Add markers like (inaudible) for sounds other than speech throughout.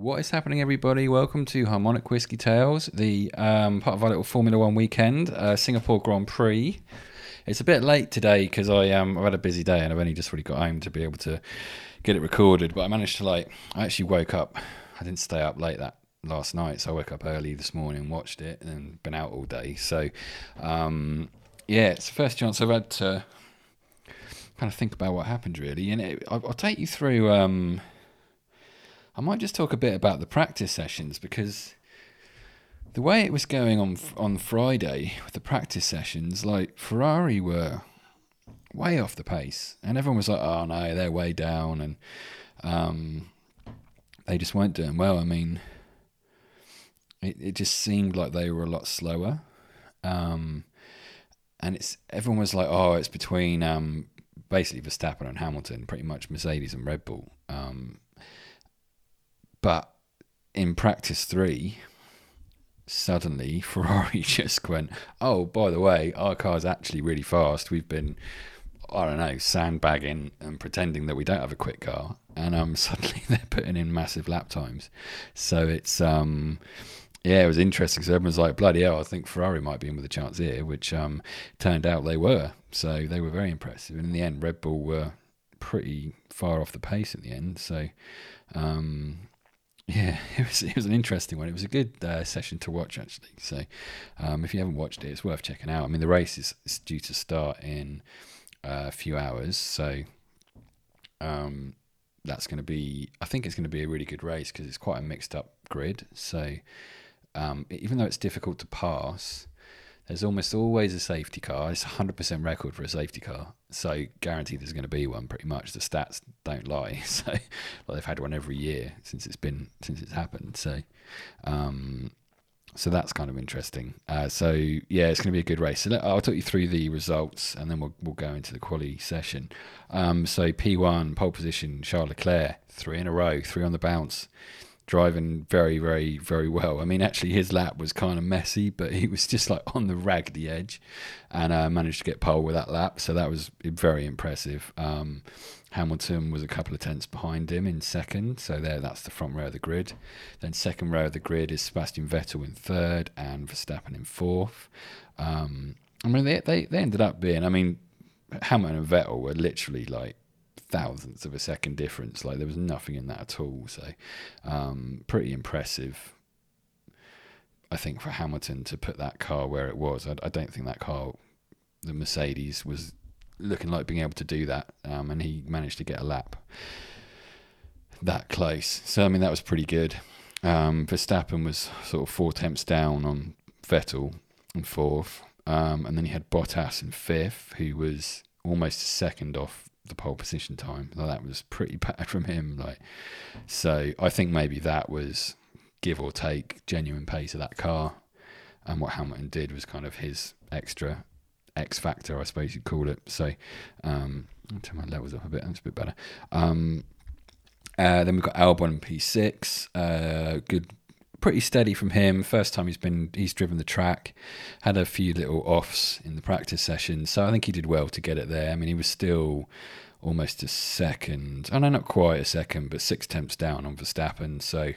What is happening, everybody? Welcome to Harmonic Whiskey Tales, the um, part of our little Formula One weekend, uh, Singapore Grand Prix. It's a bit late today because I um, I've had a busy day and I've only just really got home to be able to get it recorded. But I managed to like, I actually woke up. I didn't stay up late that last night, so I woke up early this morning, watched it, and been out all day. So, um, yeah, it's the first chance I've had to kind of think about what happened really, and it, I'll, I'll take you through. I might just talk a bit about the practice sessions because the way it was going on on Friday with the practice sessions, like Ferrari were way off the pace, and everyone was like, "Oh no, they're way down," and um, they just weren't doing well. I mean, it it just seemed like they were a lot slower, um, and it's everyone was like, "Oh, it's between um, basically Verstappen and Hamilton, pretty much Mercedes and Red Bull." Um, but in practice three, suddenly (laughs) Ferrari just went, oh, by the way, our car's actually really fast. We've been, I don't know, sandbagging and pretending that we don't have a quick car. And um, (laughs) suddenly they're putting in massive lap times. So it's, um, yeah, it was interesting. So everyone's like, bloody hell, I think Ferrari might be in with a chance here, which um, turned out they were. So they were very impressive. And in the end, Red Bull were pretty far off the pace at the end. So, um, yeah, (laughs) it was it was an interesting one. It was a good uh, session to watch actually. So um, if you haven't watched it, it's worth checking out. I mean, the race is, is due to start in uh, a few hours, so um, that's going to be. I think it's going to be a really good race because it's quite a mixed up grid. So um, even though it's difficult to pass, there's almost always a safety car. It's 100% record for a safety car. So guaranteed there's going to be one pretty much. The stats don't lie. (laughs) So they've had one every year since it's been since it's happened. So um, so that's kind of interesting. Uh, so yeah, it's going to be a good race. So let, I'll talk you through the results, and then we'll we'll go into the quali session. Um, so P1 pole position, Charles Leclerc, three in a row, three on the bounce driving very, very, very well. I mean, actually, his lap was kind of messy, but he was just like on the raggedy edge and uh, managed to get pole with that lap. So that was very impressive. Um, Hamilton was a couple of tenths behind him in second. So there, that's the front row of the grid. Then second row of the grid is Sebastian Vettel in third and Verstappen in fourth. Um, I mean, they, they, they ended up being, I mean, Hamilton and Vettel were literally like thousandths of a second difference. Like there was nothing in that at all. So um, pretty impressive. I think for Hamilton to put that car where it was, I, I, don't think that car, the Mercedes, was looking like being able to do that, um, and he managed to get a lap that close. So I mean that was pretty good. Um, Verstappen was sort of four tenths down on Vettel in fourth, um, and then he had Bottas in fifth, who was almost a second off the pole position time. That was pretty (laughs) bad from him. Like, so I think maybe that was give or take genuine pace of that car, and what Hamilton did was kind of his extra X factor, I suppose you'd call it. So, um, I'll turn my levels up a bit. That's a bit better. Um, uh, then we've got Albon P6. Uh, good pretty steady from him. First time he's been he's driven the track, had a few little offs in the practice session, so I think he did well to get it there. I mean, he was still almost a second. I know not quite a second, but six tenths down on Verstappen. So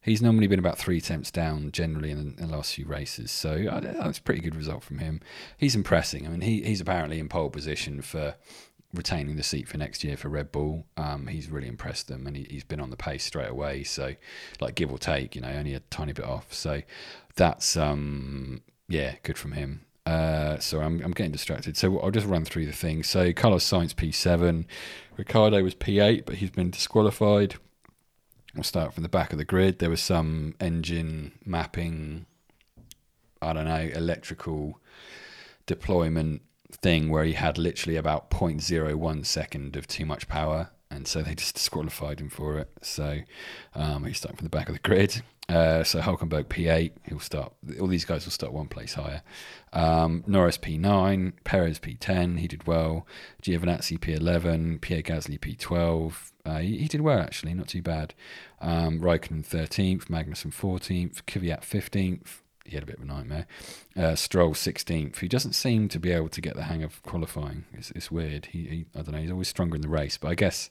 he's normally been about three tenths down generally in the, last few races. So uh, that's a pretty good result from him. He's impressing. I mean, he, he's apparently in pole position for retaining the seat for next year for Red Bull. Um, he's really impressed them, and he, has been on the pace straight away. So, like give or take, you know, only a tiny bit off. So that's um, yeah, good from him. Uh, so I'm, I'm getting distracted. So I'll just run through the things. So Carlos Sainz P7, Ricciardo was P8, but he's been disqualified. We'll start from the back of the grid. There was some engine mapping, I don't know, electrical deployment thing where he had literally about 0.01 second of too much power, and so they just disqualified him for it. So um, he's from the back of the grid. Uh, so Hulkenberg P8, he'll start. All these guys will start one place higher. Um, Norris P9, Perez P10, he did well. Giovinazzi P11, Pierre Gasly P12. Uh, he, he, did well actually, not too bad. Um, Raikkonen 13th, Magnussen 14th, Kvyat 15th, he had a bit of a nightmare. Uh, Stroll 16th. He doesn't seem to be able to get the hang of qualifying. It's, it's weird. He, he, I don't know. He's always stronger in the race, but I guess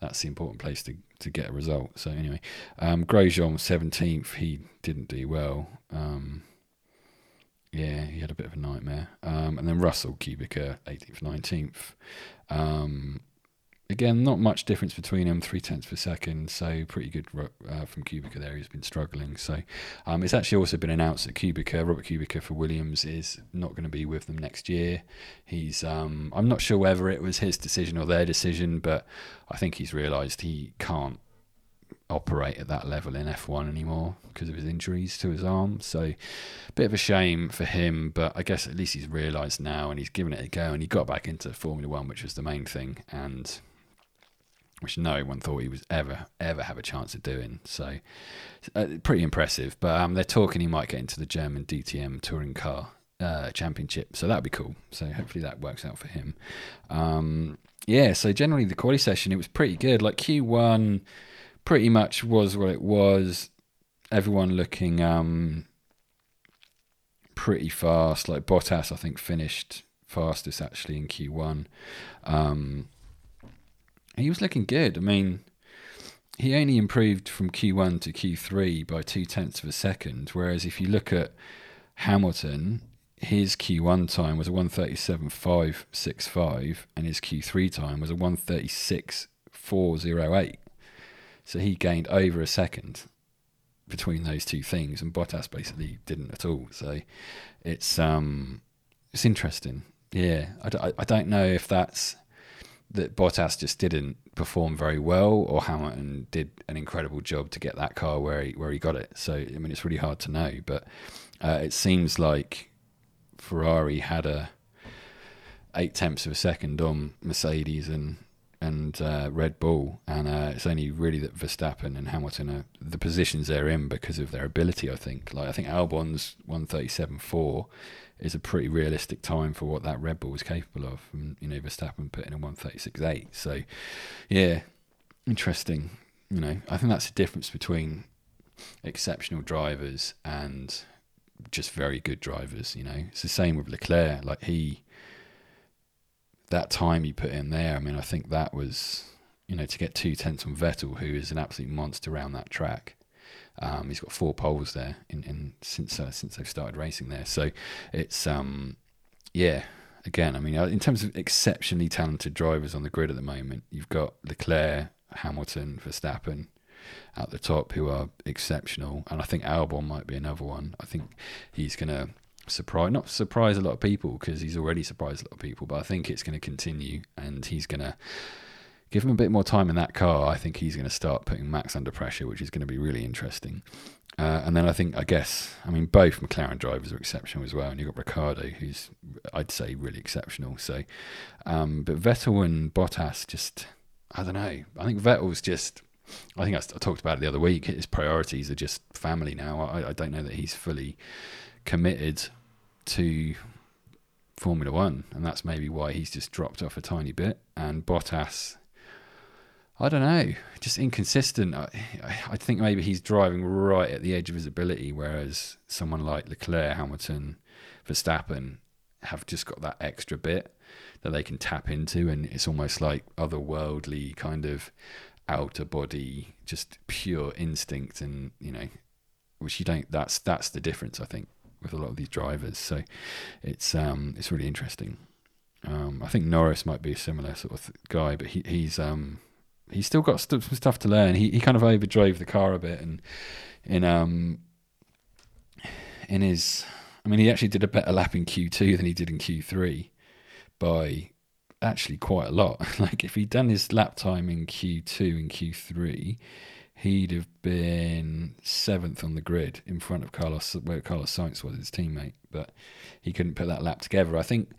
that's the important place to, to get a result. So anyway, um, Grosjean 17th. He didn't do well. Um, yeah, he had a bit of a nightmare. Um, and then Russell Kubica 18th, 19th. Again, not much difference between them, three tenths per second. So pretty good uh, from Kubica there. He's been struggling. So um, it's actually also been announced that Kubica, Robert Kubica for Williams, is not going to be with them next year. He's, um, I'm not sure whether it was his decision or their decision, but I think he's realised he can't operate at that level in F1 anymore because of his injuries to his arm. So, a bit of a shame for him, but I guess at least he's realised now and he's given it a go and he got back into Formula One, which was the main thing. And which no one thought he was ever ever have a chance of doing. So uh, pretty impressive. But um, they're talking he might get into the German DTM touring car uh, championship, so that'd be cool. So hopefully that works out for him. Um, yeah. So generally the quality session it was pretty good. Like Q one, pretty much was what it was. Everyone looking um, pretty fast. Like Bottas, I think finished fastest actually in Q one. Um, he was looking good. I mean, he only improved from Q1 to Q3 by two tenths of a second. Whereas if you look at Hamilton, his Q1 time was a 137.565 and his Q3 time was a 136.408. So he gained over a second between those two things, and Bottas basically didn't at all. So it's um it's interesting. Yeah, I, I don't know if that's that Bottas just didn't perform very well, or Hamilton did an incredible job to get that car where he where he got it. So I mean, it's really hard to know, but uh, it seems like Ferrari had a eight tenths of a second on Mercedes and and uh, Red Bull, and uh, it's only really that Verstappen and Hamilton are the positions they're in because of their ability. I think, like I think Albon's one thirty seven four is a pretty realistic time for what that Red Bull was capable of. And, you know, Verstappen putting in a one thirty six eight. So, yeah, interesting. You know, I think that's the difference between exceptional drivers and just very good drivers. You know, it's the same with Leclerc. Like he, that time he put in there. I mean, I think that was, you know, to get two tenths on Vettel, who is an absolute monster around that track. Um, he's got four poles there in, in since uh, since they've started racing there. So it's um, yeah. Again, I mean, uh, in terms of exceptionally talented drivers on the grid at the moment, you've got Leclerc, Hamilton, Verstappen at the top who are exceptional, and I think Albon might be another one. I think he's going to surprise not surprise a lot of people because he's already surprised a lot of people, but I think it's going to continue, and he's going to give him a bit more time in that car, I think he's going to start putting Max under pressure, which is going to be really interesting. Uh, and then I think, I guess, I mean, both McLaren drivers are exceptional as well. And you've got Ricciardo, who's, I'd say, really exceptional. So, um, but Vettel and Bottas just, I don't know. I think Vettel's just, I think I, I talked about it the other week. His priorities are just family now. I, I don't know that he's fully committed to Formula One. And that's maybe why he's just dropped off a tiny bit. And Bottas, I don't know, just inconsistent. I, I think maybe he's driving right at the edge of his ability, whereas someone like Leclerc, Hamilton, Verstappen have just got that extra bit that they can tap into, and it's almost like otherworldly kind of outer body, just pure instinct, and you know, which you don't. That's that's the difference, I think, with a lot of these drivers. So it's um it's really interesting. Um, I think Norris might be a similar sort of guy, but he, he's um he's still got st- some stuff to learn. He he kind of overdrove the car a bit, and in um in his, I mean, he actually did a better lap in Q two than he did in Q three by actually quite a lot. (laughs) like if he'd done his lap time in Q two and Q three, he'd have been seventh on the grid in front of Carlos, where Carlos Sainz was his teammate, but he couldn't put that lap together. I think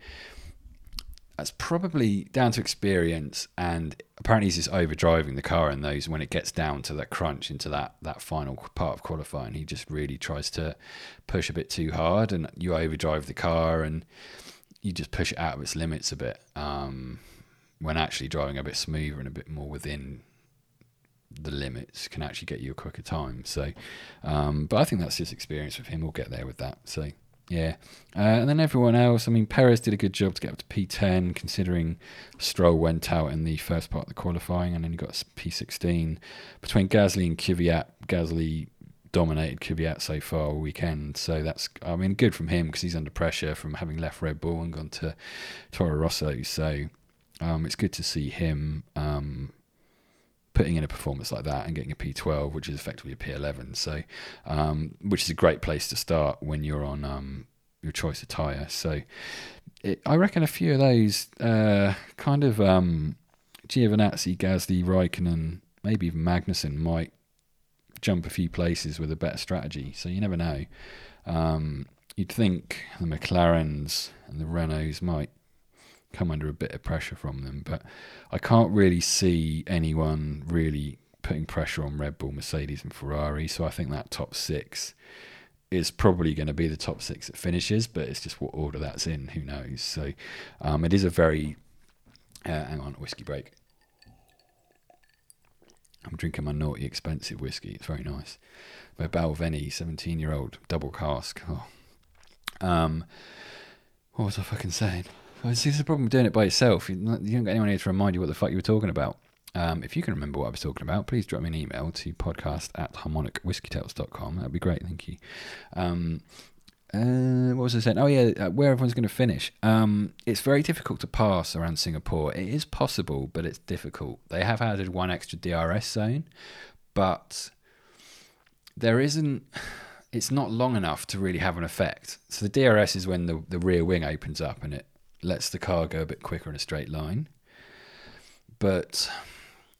that's probably down to experience and apparently he's just overdriving the car in those when it gets down to that crunch into that that final part of qualifying he just really tries to push a bit too hard and you overdrive the car and you just push it out of its limits a bit um, when actually driving a bit smoother and a bit more within the limits can actually get you a quicker time. So, um, but I think that's his experience with him. We'll get there with that. So, yeah. Uh, and then everyone else, I mean, Perez did a good job to get up to P10, considering Stroll went out in the first part of the qualifying, and then you got P16 between Gasly and Kvyat. Gasly dominated Kvyat so far all weekend, so that's I mean good from him because he's under pressure from having left Red Bull and gone to Toro Rosso. So um, it's good to see him um, putting in a performance like that and getting a P12, which is effectively a P11. So, um, which is a great place to start when you're on um, your choice of tyre. So, it, I reckon a few of those uh, kind of um, Giovinazzi, Gasly, Raikkonen, maybe even Magnussen might jump a few places with a better strategy. So you never know. Um, you'd think the McLarens and the Renaults might come under a bit of pressure from them. But I can't really see anyone really putting pressure on Red Bull, Mercedes, and Ferrari. So I think that top six is probably going to be the top six that finishes, but it's just what order that's in. Who knows? So um, it is a very. Uh, hang on, whiskey break. I'm drinking my naughty expensive whiskey. It's very nice. By Balvenie, 17 year old double cask. Oh. Um, what was I fucking saying? This is the problem with doing it by yourself. You, you don't get anyone here to remind you what the fuck you were talking about. Um, if you can remember what I was talking about, please drop me an email to podcast at harmonicwhiskeytales.com. That'd be great. Thank you. Um, uh, what was I saying? Oh, yeah, uh, where everyone's going to finish. Um, it's very difficult to pass around Singapore. It is possible, but it's difficult. They have added one extra DRS zone, but there isn't. It's not long enough to really have an effect. So the DRS is when the, the rear wing opens up and it lets the car go a bit quicker in a straight line. But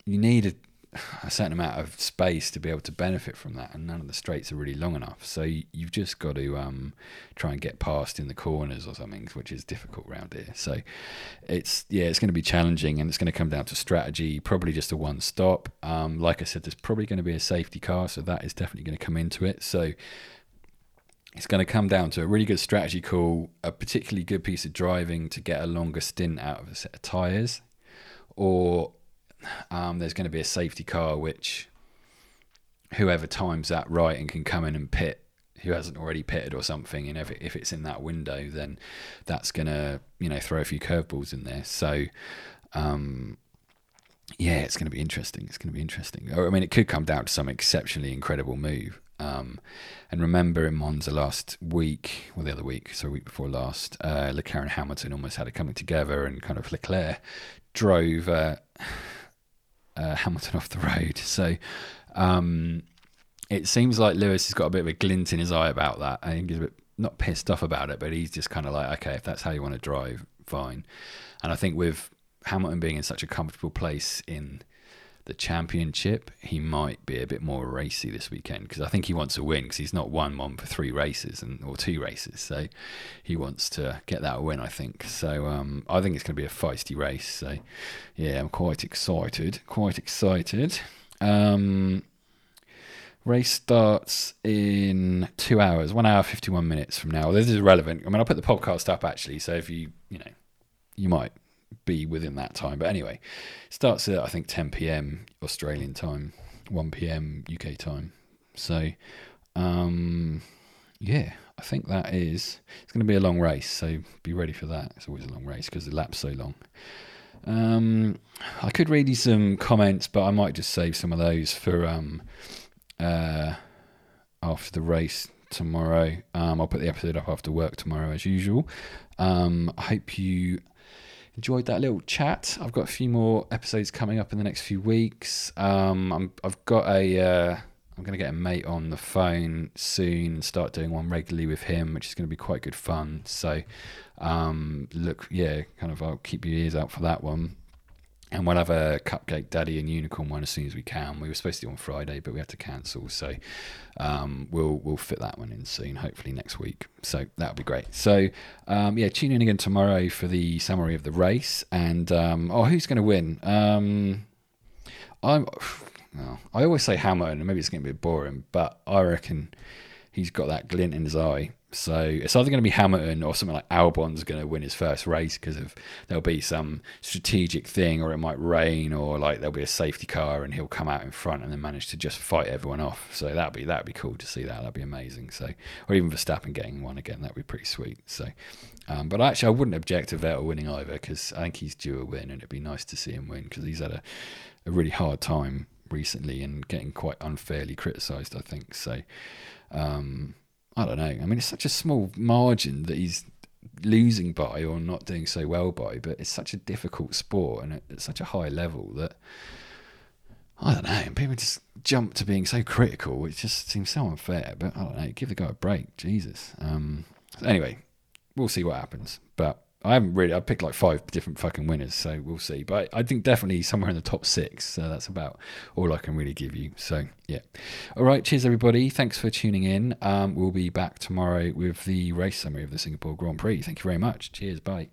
you need a, a, certain amount of space to be able to benefit from that, and none of the straights are really long enough. So you, have just got to um, try and get past in the corners or something, which is difficult around here. So it's yeah, it's going to be challenging, and it's going to come down to strategy. Probably just a one stop. Um, like I said, there's probably going to be a safety car, so that is definitely going to come into it. So it's going to come down to a really good strategy call, a particularly good piece of driving to get a longer stint out of a set of tyres, or um, there's going to be a safety car which whoever times that right and can come in and pit who hasn't already pitted or something, and if, it, if it's in that window, then that's going to you know throw a few curveballs in there. So. Um, yeah, it's going to be interesting. It's going to be interesting. I mean, it could come down to some exceptionally incredible move. Um, and remember in Monza last week, or the other week, so week before last, uh, Leclerc and Hamilton almost had it coming together, and kind of Leclerc drove uh, (sighs) uh, Hamilton off the road. So um, it seems like Lewis has got a bit of a glint in his eye about that. I think he's a bit not pissed off about it, but he's just kind of like, okay, if that's how you want to drive, fine. And I think with Hamilton being in such a comfortable place in the championship, he might be a bit more racy this weekend because I think he wants to win because he's not won one for three races and or two races, so he wants to get that win. I think so. Um, I think it's going to be a feisty race. So yeah, I'm quite excited. Quite excited. Um, race starts in two hours, one hour fifty one minutes from now. This is relevant. I mean, I'll put the podcast up actually, so if you you know you might be within that time. But anyway, starts at I think 10 p.m. Australian time, 1 p.m. UK time. So, um, yeah, I think that is it's going to be a long race. So be ready for that. It's always a long race because the lap's so long. Um, I could read you some comments, but I might just save some of those for um, uh, after the race tomorrow. Um, I'll put the episode up after work tomorrow as usual. Um, I hope you enjoyed that little chat. I've got a few more episodes coming up in the next few weeks. Um, I'm, I've got a. Uh, I'm going to get a mate on the phone soon and start doing one regularly with him, which is going to be quite good fun. So, um, look, yeah, kind of, I'll keep your ears out for that one and we'll have a cupcake daddy and unicorn one as soon as we can. We were supposed to do on Friday, but we had to cancel, so um, we'll we'll fit that one in soon, hopefully next week. So that'll be great. So um, yeah, tune in again tomorrow for the summary of the race, and um, oh, who's going to win? Um, I'm. Well, I always say Hamilton, and maybe it's going to be boring, but I reckon he's got that glint in his eye. So it's either going to be Hamilton or something like Albon's going to win his first race because of there'll be some strategic thing, or it might rain, or like there'll be a safety car and he'll come out in front and then manage to just fight everyone off. So that'd be that'd be cool to see that. That'd be amazing. So or even Verstappen getting one again, that'd be pretty sweet. So, um, but actually, I wouldn't object to Vettel winning either because I think he's due a win, and it'd be nice to see him win because he's had a, a really hard time recently and getting quite unfairly criticised. I think so. Um, I don't know. I mean, it's such a small margin that he's losing by or not doing so well by, but it's such a difficult sport and at such a high level that I don't know. People just jump to being so critical. It just seems so unfair. But I don't know. Give the guy a break. Jesus. Um, anyway, we'll see what happens. But I haven't really. I picked like five different fucking winners, so we'll see. But I think definitely somewhere in the top six. So that's about all I can really give you. So yeah. All right. Cheers, everybody. Thanks for tuning in. Um, we'll be back tomorrow with the race summary of the Singapore Grand Prix. Thank you very much. Cheers. Bye.